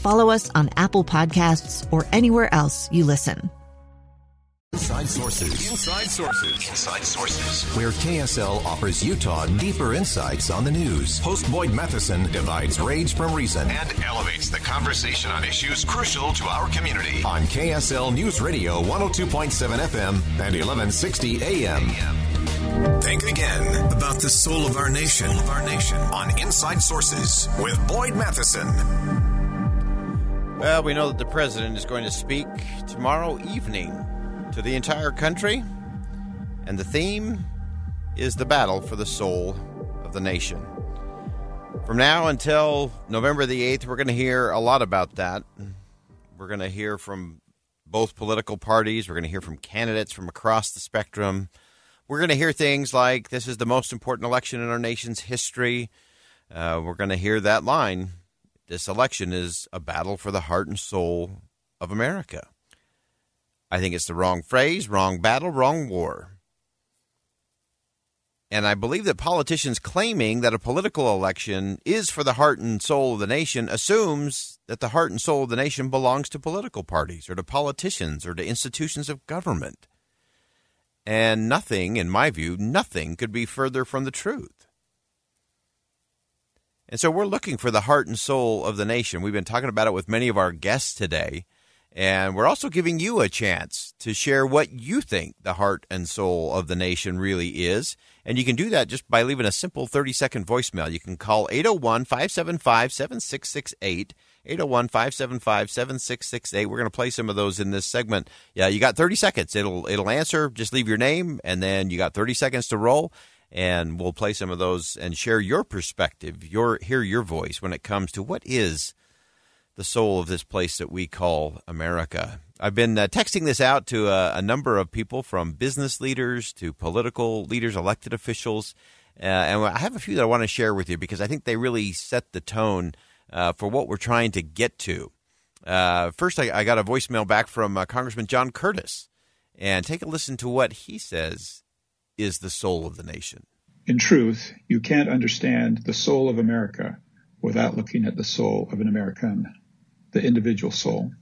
follow us on Apple Podcasts, or anywhere else you listen. Inside Sources. Inside Sources. Inside Sources. Where KSL offers Utah deeper insights on the news. Host Boyd Matheson divides rage from reason and elevates the conversation on issues crucial to our community. On KSL News Radio 102.7 FM and 1160 AM. Think again about the soul of our nation. Of our nation on Inside Sources with Boyd Matheson. Well, we know that the president is going to speak tomorrow evening to the entire country, and the theme is the battle for the soul of the nation. From now until November the 8th, we're going to hear a lot about that. We're going to hear from both political parties, we're going to hear from candidates from across the spectrum. We're going to hear things like this is the most important election in our nation's history. Uh, we're going to hear that line this election is a battle for the heart and soul of America. I think it's the wrong phrase, wrong battle, wrong war. And I believe that politicians claiming that a political election is for the heart and soul of the nation assumes that the heart and soul of the nation belongs to political parties or to politicians or to institutions of government. And nothing, in my view, nothing could be further from the truth. And so we're looking for the heart and soul of the nation. We've been talking about it with many of our guests today. And we're also giving you a chance to share what you think the heart and soul of the nation really is. And you can do that just by leaving a simple 30 second voicemail. You can call 801 575 7668. 801 575 7668. We're going to play some of those in this segment. Yeah, you got 30 seconds. It'll, it'll answer. Just leave your name, and then you got 30 seconds to roll. And we'll play some of those and share your perspective, your hear your voice when it comes to what is the soul of this place that we call America. I've been uh, texting this out to a, a, number of people from business leaders to political leaders, elected officials. Uh, and I have a few that I want to share with you because I think they really set the tone uh, for what we're trying to get to. Uh, first, I, I, got a voicemail back from uh, Congressman John Curtis. And take a listen to what he says is the soul of the nation. In truth, you can't understand the soul of America without looking at the soul of an American the individual soul.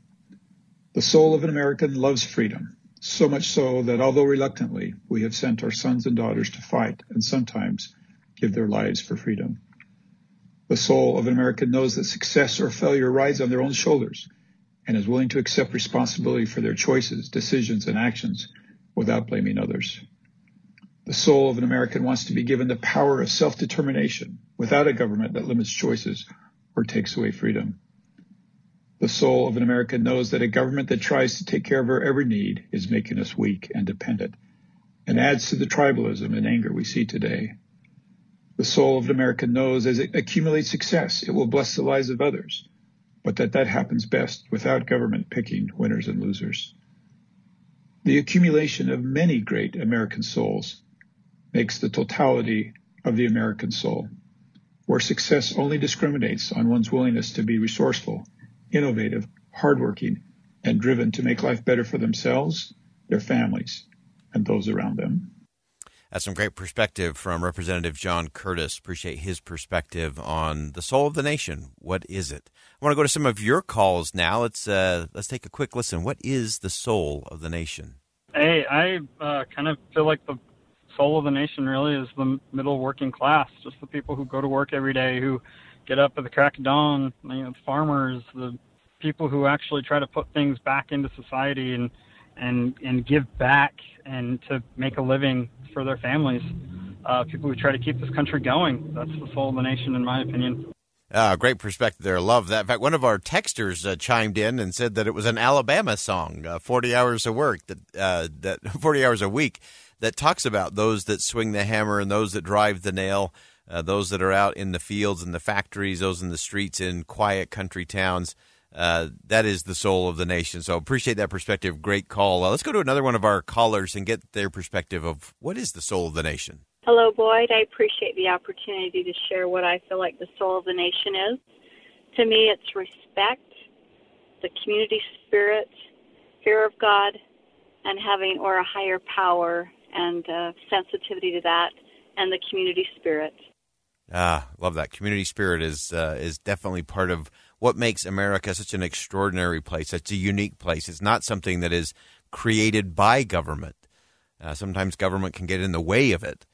The soul of an American loves freedom, so much so that although reluctantly, we have sent our sons and daughters to fight and sometimes give their lives for freedom. The soul of an American knows that success or failure rides on their own shoulders and is willing to accept responsibility for their choices, decisions, and actions without blaming others. The soul of an American wants to be given the power of self-determination without a government that limits choices or takes away freedom. The soul of an American knows that a government that tries to take care of our every need is making us weak and dependent and adds to the tribalism and anger we see today. The soul of an American knows as it accumulates success, it will bless the lives of others, but that that happens best without government picking winners and losers. The accumulation of many great American souls makes the totality of the American soul, where success only discriminates on one's willingness to be resourceful innovative, hardworking, and driven to make life better for themselves, their families, and those around them. That's some great perspective from Representative John Curtis. Appreciate his perspective on the soul of the nation. What is it? I want to go to some of your calls now. Let's uh, let's take a quick listen. What is the soul of the nation? Hey, I uh, kind of feel like the soul of the nation really is the middle working class, just the people who go to work every day, who get up at the crack of dawn. You know, the farmers, the people who actually try to put things back into society and and and give back and to make a living for their families. Uh, people who try to keep this country going. That's the soul of the nation, in my opinion. Uh, great perspective there. Love that. In fact, one of our texters uh, chimed in and said that it was an Alabama song, uh, "40 Hours of Work," that uh, that 40 hours a week, that talks about those that swing the hammer and those that drive the nail, uh, those that are out in the fields and the factories, those in the streets in quiet country towns. Uh, that is the soul of the nation. So appreciate that perspective. Great call. let's go to another one of our callers and get their perspective of what is the soul of the nation. Hello, Boyd. I appreciate the opportunity to share what I feel like the soul of the nation is. To me, it's respect, the community spirit, fear of God, and having or a higher power and uh, sensitivity to that, and the community spirit. Ah, love that. Community spirit is uh, is definitely part of what makes America such an extraordinary place, such a unique place. It's not something that is created by government. Uh, sometimes government can get in the way of it.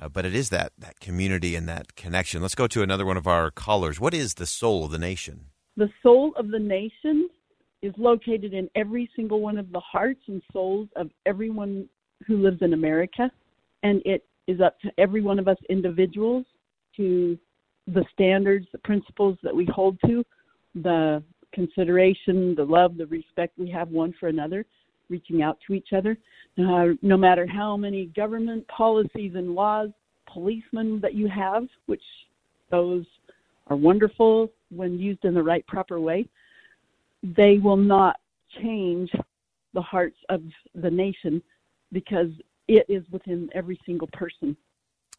Uh, but it is that that community and that connection. Let's go to another one of our callers. What is the soul of the nation? The soul of the nation is located in every single one of the hearts and souls of everyone who lives in America, and it is up to every one of us individuals to the standards, the principles that we hold to, the consideration, the love, the respect we have one for another, reaching out to each other. Uh, no matter how many government policies and laws, policemen that you have, which those are wonderful when used in the right, proper way, they will not change the hearts of the nation because it is within every single person.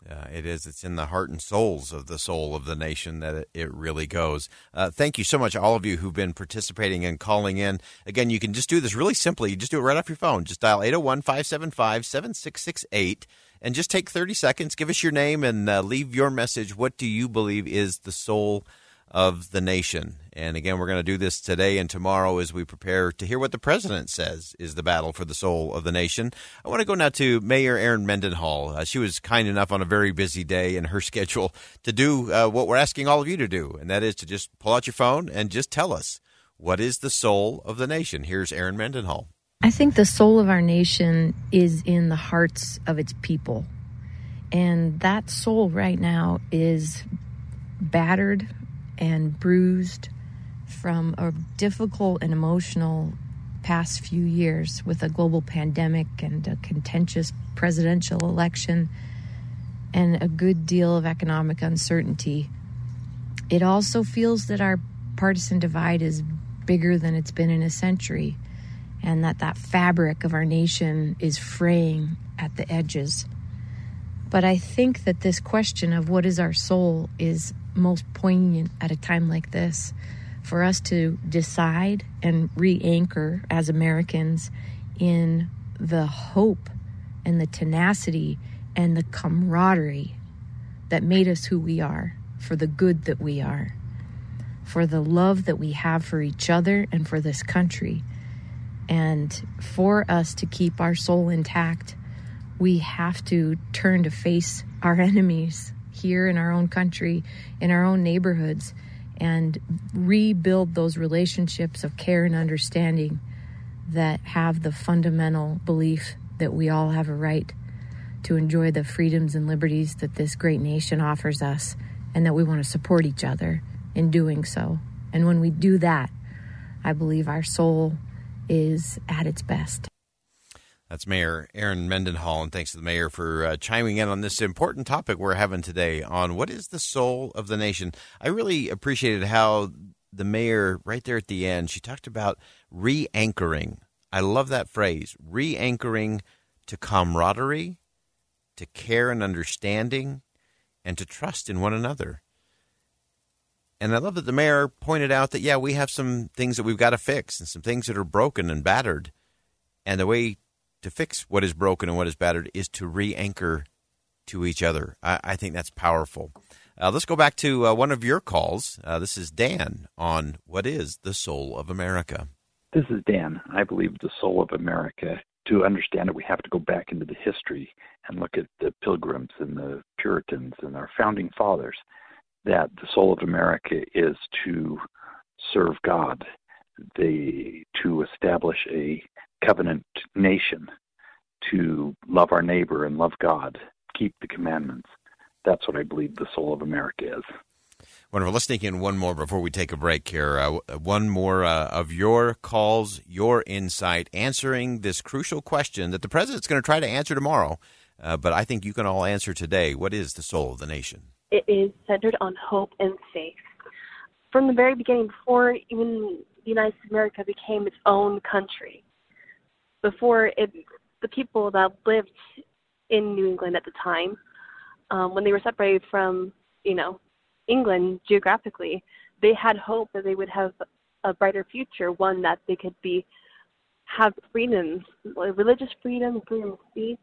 Uh, it is. It's in the heart and souls of the soul of the nation that it, really goes. Uh, thank you so much, all of you who've been participating and calling in. Again, you can just do this really simply. You just do it right off your phone. Just dial 801 575 7668 and just take 30 seconds. Give us your name and uh, leave your message. What do you believe is the soul of the nation. And again, we're going to do this today and tomorrow as we prepare to hear what the president says is the battle for the soul of the nation. I want to go now to Mayor Erin Mendenhall. Uh, she was kind enough on a very busy day in her schedule to do uh, what we're asking all of you to do, and that is to just pull out your phone and just tell us what is the soul of the nation. Here's Erin Mendenhall. I think the soul of our nation is in the hearts of its people. And that soul right now is battered, and bruised from a difficult and emotional past few years with a global pandemic and a contentious presidential election and a good deal of economic uncertainty. It also feels that our partisan divide is bigger than it's been in a century and that that fabric of our nation is fraying at the edges. But I think that this question of what is our soul is most poignant at a time like this for us to decide and re anchor as Americans in the hope and the tenacity and the camaraderie that made us who we are, for the good that we are, for the love that we have for each other and for this country. And for us to keep our soul intact, we have to turn to face our enemies here in our own country, in our own neighborhoods, and rebuild those relationships of care and understanding that have the fundamental belief that we all have a right to enjoy the freedoms and liberties that this great nation offers us, and that we want to support each other in doing so. And when we do that, I believe our soul is at its best. That's Mayor Erin Mendenhall, and thanks to the mayor for uh, chiming in on this important topic we're having today on what is the soul of the nation. I really appreciated how the mayor, right there at the end, she talked about re anchoring. I love that phrase re anchoring to camaraderie, to care and understanding, and to trust in one another. And I love that the mayor pointed out that, yeah, we have some things that we've got to fix and some things that are broken and battered. And the way to fix what is broken and what is battered is to re-anchor to each other. I, I think that's powerful. Uh, let's go back to uh, one of your calls. Uh, this is Dan on what is the soul of America. This is Dan. I believe the soul of America. To understand it, we have to go back into the history and look at the Pilgrims and the Puritans and our founding fathers. That the soul of America is to serve God, the to establish a covenant nation to love our neighbor and love God, keep the commandments. That's what I believe the soul of America is. Wonderful. Let's sneak in one more before we take a break here. Uh, one more uh, of your calls, your insight, answering this crucial question that the president's going to try to answer tomorrow. Uh, but I think you can all answer today. What is the soul of the nation? It is centered on hope and faith. From the very beginning, before even the United States of America became its own country, before it, the people that lived in New England at the time, um, when they were separated from, you know, England geographically, they had hope that they would have a brighter future, one that they could be have freedoms, religious freedom, freedom of speech.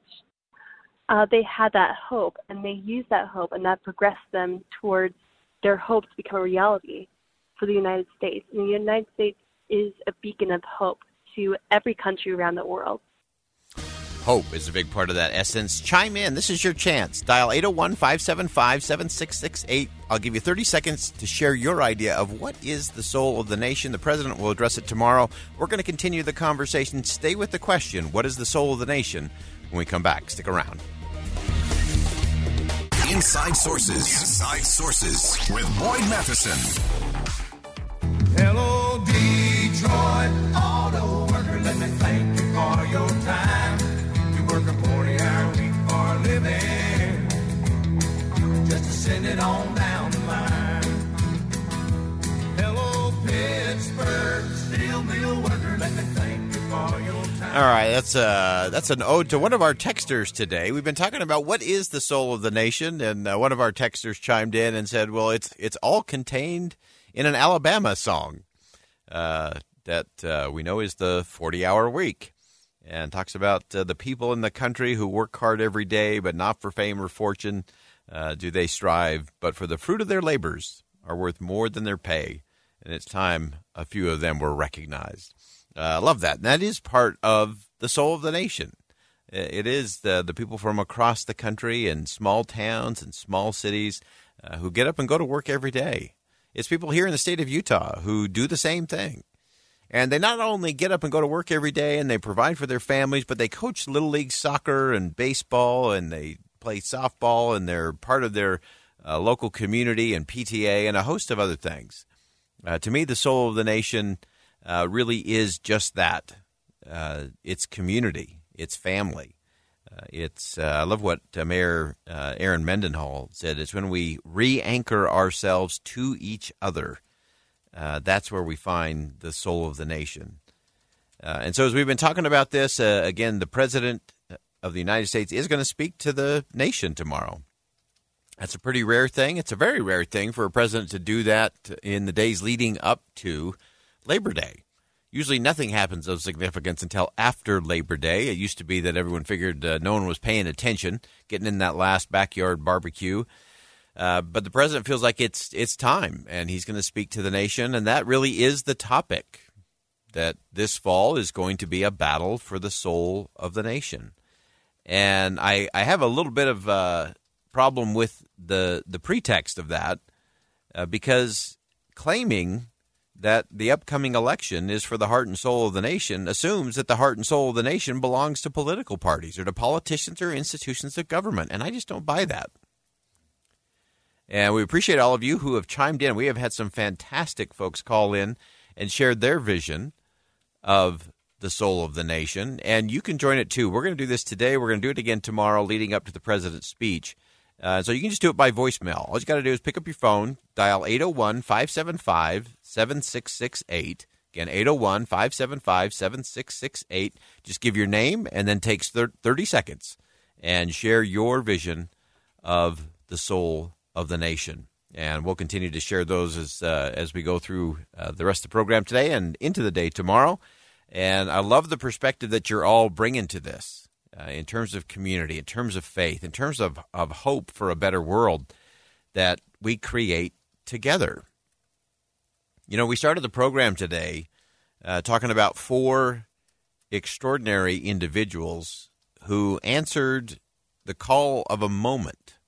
Uh, they had that hope, and they used that hope, and that progressed them towards their hopes become a reality for the United States. And the United States is a beacon of hope to every country around the world. Hope is a big part of that essence. Chime in. This is your chance. Dial 801 575 7668. I'll give you 30 seconds to share your idea of what is the soul of the nation. The president will address it tomorrow. We're going to continue the conversation. Stay with the question what is the soul of the nation? When we come back, stick around. Inside Sources. Inside Sources with Boyd Matheson. Hello, Detroit your time. You work a 40 hour week for a living. Just to send it on down the line. Hello, Pittsburgh steel mill worker. Let me thank you for your. All right, that's uh that's an ode to one of our texters today. We've been talking about what is the soul of the nation, and uh, one of our texters chimed in and said, "Well, it's it's all contained in an Alabama song uh, that uh, we know is the forty-hour week." And talks about uh, the people in the country who work hard every day, but not for fame or fortune. Uh, do they strive? But for the fruit of their labors are worth more than their pay. And it's time a few of them were recognized. I uh, love that. And that is part of the soul of the nation. It is the, the people from across the country and small towns and small cities uh, who get up and go to work every day. It's people here in the state of Utah who do the same thing. And they not only get up and go to work every day and they provide for their families, but they coach little league soccer and baseball and they play softball and they're part of their uh, local community and PTA and a host of other things. Uh, to me, the soul of the nation uh, really is just that. Uh, it's community. It's family. Uh, it's. Uh, I love what Mayor Erin Mendenhall said. It's when we re-anchor ourselves to each other. Uh, that's where we find the soul of the nation. Uh, and so, as we've been talking about this, uh, again, the president of the United States is going to speak to the nation tomorrow. That's a pretty rare thing. It's a very rare thing for a president to do that in the days leading up to Labor Day. Usually nothing happens of significance until after Labor Day. It used to be that everyone figured uh, no one was paying attention, getting in that last backyard barbecue. Uh, but the president feels like it's it's time, and he's going to speak to the nation, and that really is the topic. That this fall is going to be a battle for the soul of the nation, and I I have a little bit of a problem with the the pretext of that uh, because claiming that the upcoming election is for the heart and soul of the nation assumes that the heart and soul of the nation belongs to political parties or to politicians or institutions of government. And I just don't buy that. And we appreciate all of you who have chimed in. We have had some fantastic folks call in and shared their vision of the soul of the nation. And you can join it too. We're going to do this today. We're going to do it again tomorrow, leading up to the president's speech. Uh, so you can just do it by voicemail. All you got to do is pick up your phone, dial 801 575 7668. Again, 801 575 7668. Just give your name and then takes 30 seconds and share your vision of the soul of the nation. And we'll continue to share those as, uh, as we go through uh, the rest of the program today and into the day tomorrow. And I love the perspective that you're all bringing to this uh, in terms of community, in terms of faith, in terms of, of hope for a better world that we create together. You know, we started the program today uh, talking about four extraordinary individuals who answered the call of a moment.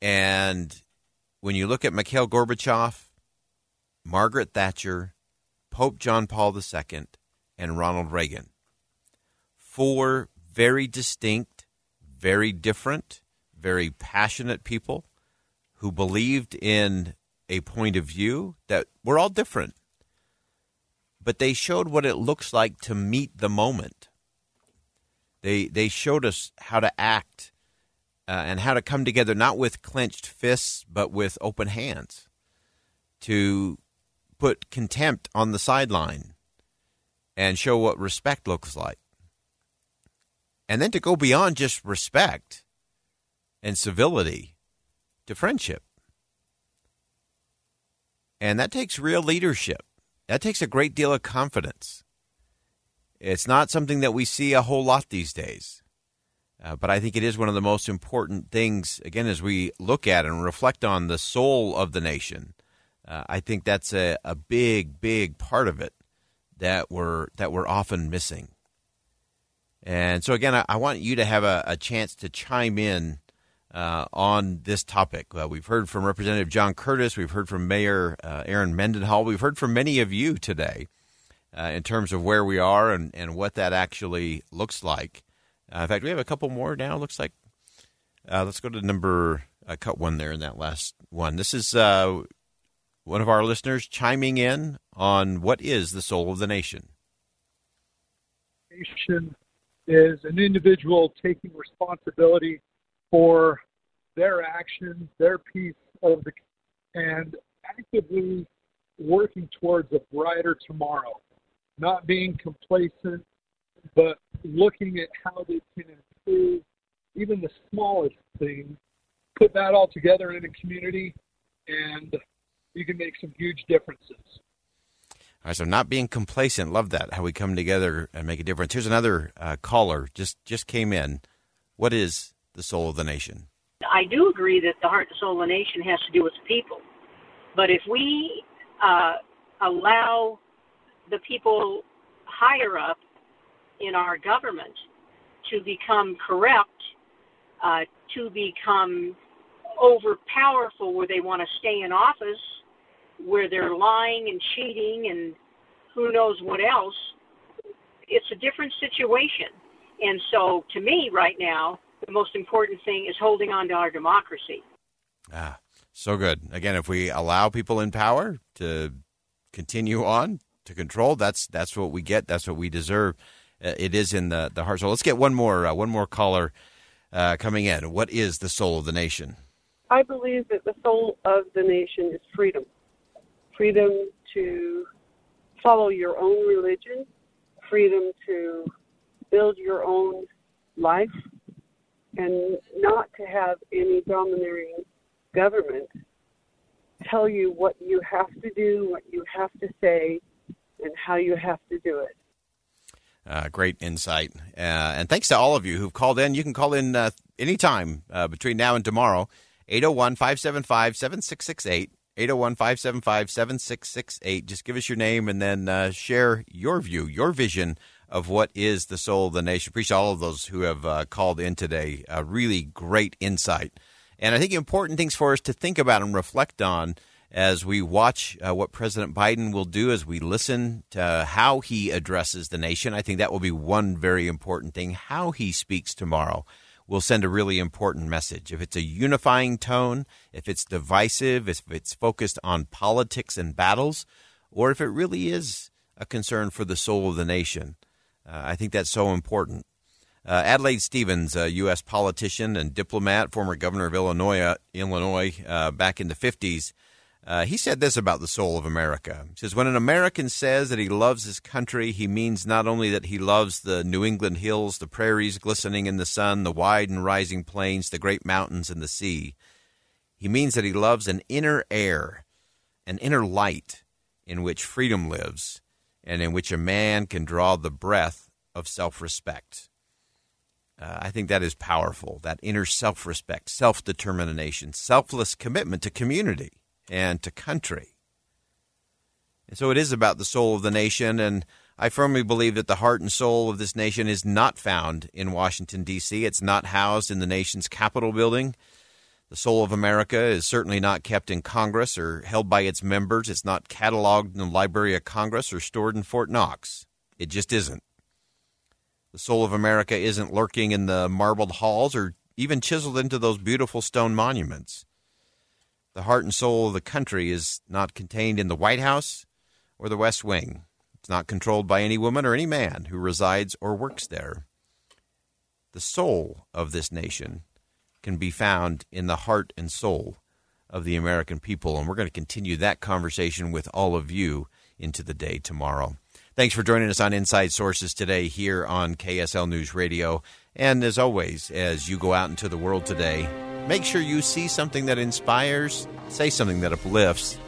And when you look at Mikhail Gorbachev, Margaret Thatcher, Pope John Paul II, and Ronald Reagan. Four very distinct, very different, very passionate people who believed in a point of view that we're all different. But they showed what it looks like to meet the moment. They they showed us how to act uh, and how to come together, not with clenched fists, but with open hands, to put contempt on the sideline and show what respect looks like. And then to go beyond just respect and civility to friendship. And that takes real leadership. That takes a great deal of confidence. It's not something that we see a whole lot these days. Uh, but I think it is one of the most important things, again, as we look at and reflect on the soul of the nation. Uh, I think that's a, a big, big part of it that we're, that we're often missing. And so, again, I, I want you to have a, a chance to chime in uh, on this topic. Uh, we've heard from Representative John Curtis. We've heard from Mayor uh, Erin Mendenhall. We've heard from many of you today in terms of where we are and, and what that actually looks like. Uh, in fact, we have a couple more now. Looks like. Uh, let's go to number. I cut one there in that last one. This is one of our listeners chiming in on what is the soul of the nation. Nation is an individual taking responsibility for their actions, their piece of the, and actively working towards a brighter tomorrow. Not being complacent, but looking at how they can improve even the smallest thing. Put that all together in a community, and you can make some huge differences. All right, so not being complacent. Love that. How we come together and make a difference. Here's another uh, caller. Just just came in. What is the soul of the nation? I do agree that the heart and soul of the nation has to do with people. But if we uh, allow the people higher up in our government to become corrupt, uh, to become overpowerful where they want to stay in office, where they're lying and cheating and who knows what else, it's a different situation. And so, to me, right now, the most important thing is holding on to our democracy. Ah, so good. Again, if we allow people in power to continue on to control, that's that's what we get. That's what we deserve. Uh, it is in the the heart. So let's get one more uh, one more caller uh, coming in. What is the soul of the nation? I believe that the soul of the nation is freedom. Freedom to follow your own religion, freedom to build your own life, and not to have any domineering government tell you what you have to do, what you have to say, and how you have to do it. Uh, great insight. Uh, and thanks to all of you who've called in. You can call in uh, anytime uh, between now and tomorrow. 801 575 7668. 801 575 7668. Just give us your name and then uh, share your view, your vision of what is the soul of the nation. Appreciate all of those who have uh, called in today. Really great insight. And I think important things for us to think about and reflect on as we watch uh, what President Biden will do, as we listen to how he addresses the nation. I think that will be one very important thing. How he speaks tomorrow will send a really important message. If it's a unifying tone, if it's divisive, if it's focused on politics and battles, or if it really is a concern for the soul of the nation. Uh, I think that's so important. Uh, Adlai Stephens, a U.S. politician and diplomat, former governor of Illinois, Illinois uh, back in the 50s, uh, he said this about the soul of America. He says, When an American says that he loves his country, he means not only that he loves the New England hills, the prairies glistening in the sun, the wide and rising plains, the great mountains, and the sea. He means that he loves an inner air, an inner light in which freedom lives and in which a man can draw the breath of self respect. Uh, I think that is powerful, that inner self respect, self determination, selfless commitment to community and to country. And so it is about the soul of the nation, and I firmly believe that the heart and soul of this nation is not found in Washington, D.C. It's not housed in the nation's Capitol building. The soul of America is certainly not kept in Congress or held by its members. It's not cataloged in the Library of Congress or stored in Fort Knox. It just isn't. The soul of America isn't lurking in the marbled halls or even chiseled into those beautiful stone monuments. The heart and soul of the country is not contained in the White House or the West Wing. It's not controlled by any woman or any man who resides or works there. The soul of this nation can be found in the heart and soul of the American people, and we're going to continue that conversation with all of you into the day tomorrow. Thanks for joining us on Inside Sources today here on KSL News Radio. And as always, as you go out into the world today, make sure you see something that inspires, say something that uplifts,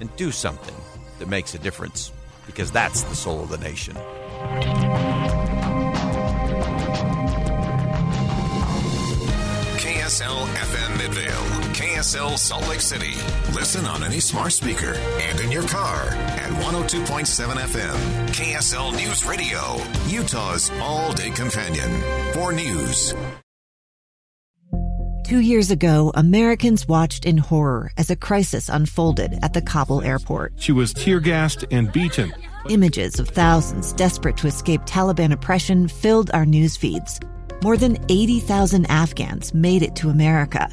and do something that makes a difference because that's the soul of the nation. KSL FM Midvale, KSL Salt Lake City. Listen on any smart speaker and in your car at 102.7 FM. KSL News Radio, Utah's all day companion for news. Two years ago, Americans watched in horror as a crisis unfolded at the Kabul airport. She was tear gassed and beaten. Images of thousands desperate to escape Taliban oppression filled our news feeds. More than 80,000 Afghans made it to America.